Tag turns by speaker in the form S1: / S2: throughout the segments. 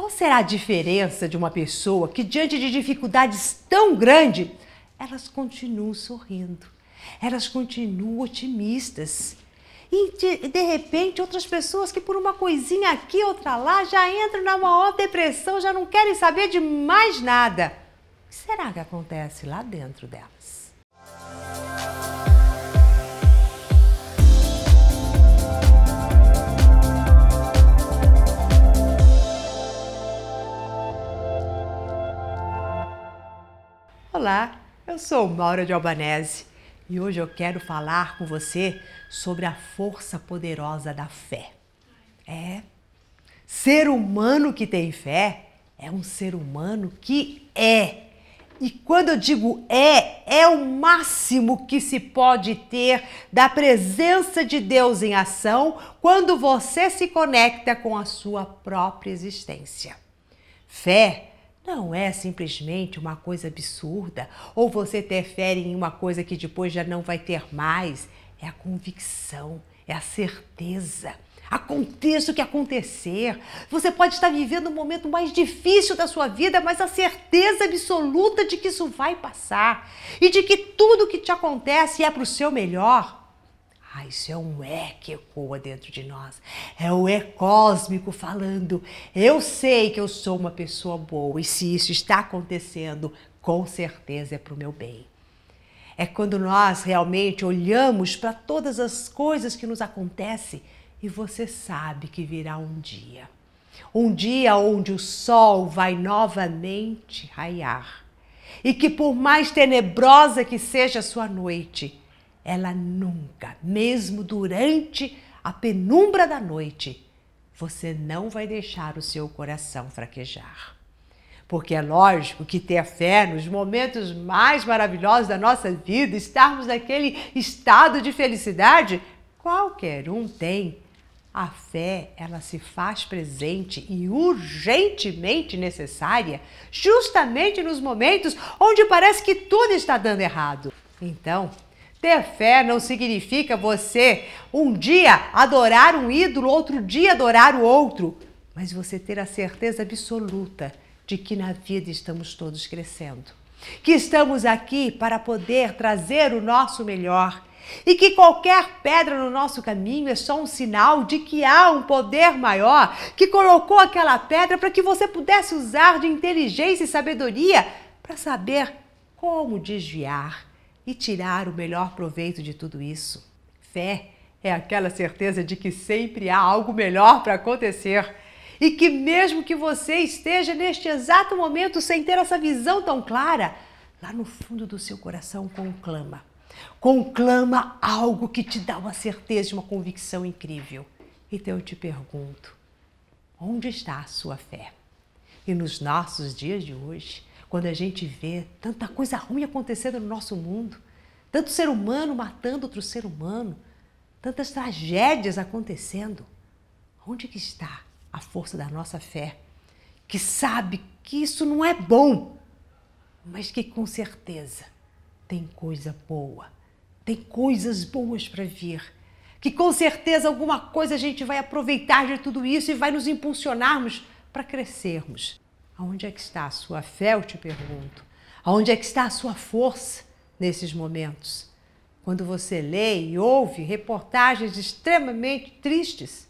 S1: Qual será a diferença de uma pessoa que, diante de dificuldades tão grandes, elas continuam sorrindo, elas continuam otimistas? E de, repente, outras pessoas que por uma coisinha aqui, outra lá, já entram na maior depressão, já não querem saber de mais nada. O que será que acontece lá dentro delas? Olá, eu sou Maura de Albanese e hoje eu quero falar com você sobre a força poderosa da fé. É, ser humano que tem fé é um ser humano que é. E quando eu digo é, é o máximo que se pode ter da presença de Deus em ação quando você se conecta com a sua própria existência. Fé não é simplesmente uma coisa absurda ou você ter fé em uma coisa que depois já não vai ter mais. É a convicção, é a certeza. Aconteça o que acontecer. Você pode estar vivendo o momento mais difícil da sua vida, mas a certeza absoluta de que isso vai passar e de que tudo que te acontece é para o seu melhor. Ah, isso é um é que ecoa dentro de nós. É o é cósmico falando. Eu sei que eu sou uma pessoa boa e se isso está acontecendo, com certeza é para o meu bem. É quando nós realmente olhamos para todas as coisas que nos acontecem e você sabe que virá um dia. Um dia onde o sol vai novamente raiar. E que por mais tenebrosa que seja a sua noite, ela nunca, mesmo durante a penumbra da noite, você não vai deixar o seu coração fraquejar. Porque é lógico que ter fé nos momentos mais maravilhosos da nossa vida, estarmos naquele estado de felicidade, qualquer um tem. A fé, ela se faz presente e urgentemente necessária, justamente nos momentos onde parece que tudo está dando errado. Então, ter fé não significa você um dia adorar um ídolo, outro dia adorar o outro, mas você ter a certeza absoluta de que na vida estamos todos crescendo, que estamos aqui para poder trazer o nosso melhor. E que qualquer pedra no nosso caminho é só um sinal de que há um poder maior que colocou aquela pedra para que você pudesse usar de inteligência e sabedoria para saber como desviar e tirar o melhor proveito de tudo isso. Fé é aquela certeza de que sempre há algo melhor para acontecer e que, mesmo que você esteja neste exato momento sem ter essa visão tão clara, lá no fundo do seu coração conclama. Conclama algo que te dá uma certeza uma convicção incrível. Então eu te pergunto: onde está a sua fé? E nos nossos dias de hoje, quando a gente vê tanta coisa ruim acontecendo no nosso mundo, tanto ser humano matando outro ser humano, tantas tragédias acontecendo. Onde que está a força da nossa fé? Que sabe que isso não é bom, mas que com certeza tem coisa boa, tem coisas boas para vir. Que com certeza alguma coisa a gente vai aproveitar de tudo isso e vai nos impulsionarmos para crescermos. Aonde é que está a sua fé, eu te pergunto? Aonde é que está a sua força nesses momentos? Quando você lê e ouve reportagens extremamente tristes,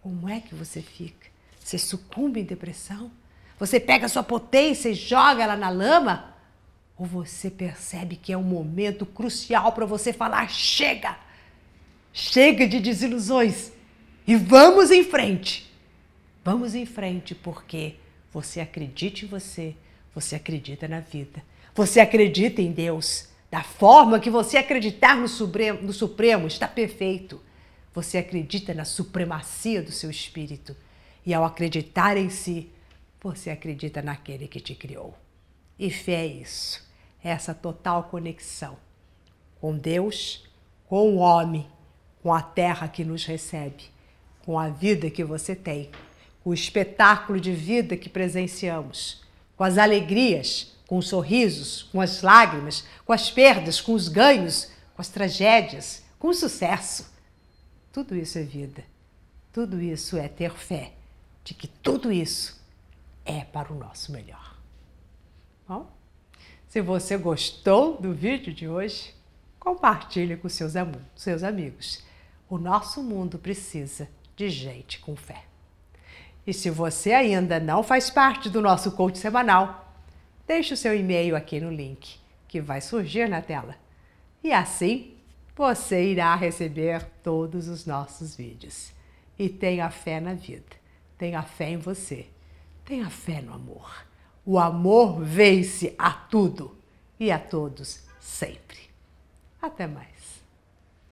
S1: como é que você fica? Você sucumbe em depressão? Você pega a sua potência e joga ela na lama? Ou você percebe que é um momento crucial para você falar: chega! Chega de desilusões e vamos em frente! Vamos em frente porque você acredita em você, você acredita na vida, você acredita em Deus. Da forma que você acreditar no Supremo, no Supremo está perfeito. Você acredita na supremacia do seu espírito. E ao acreditar em si, você acredita naquele que te criou. E fé é isso, é essa total conexão com Deus, com o homem, com a terra que nos recebe, com a vida que você tem o espetáculo de vida que presenciamos, com as alegrias, com os sorrisos, com as lágrimas, com as perdas, com os ganhos, com as tragédias, com o sucesso. Tudo isso é vida. Tudo isso é ter fé de que tudo isso é para o nosso melhor. Bom, se você gostou do vídeo de hoje, compartilhe com seus, am seus amigos. O nosso mundo precisa de gente com fé. E se você ainda não faz parte do nosso coach semanal, deixe o seu e-mail aqui no link que vai surgir na tela. E assim você irá receber todos os nossos vídeos. E tenha fé na vida, tenha fé em você, tenha fé no amor. O amor vence a tudo e a todos sempre. Até mais.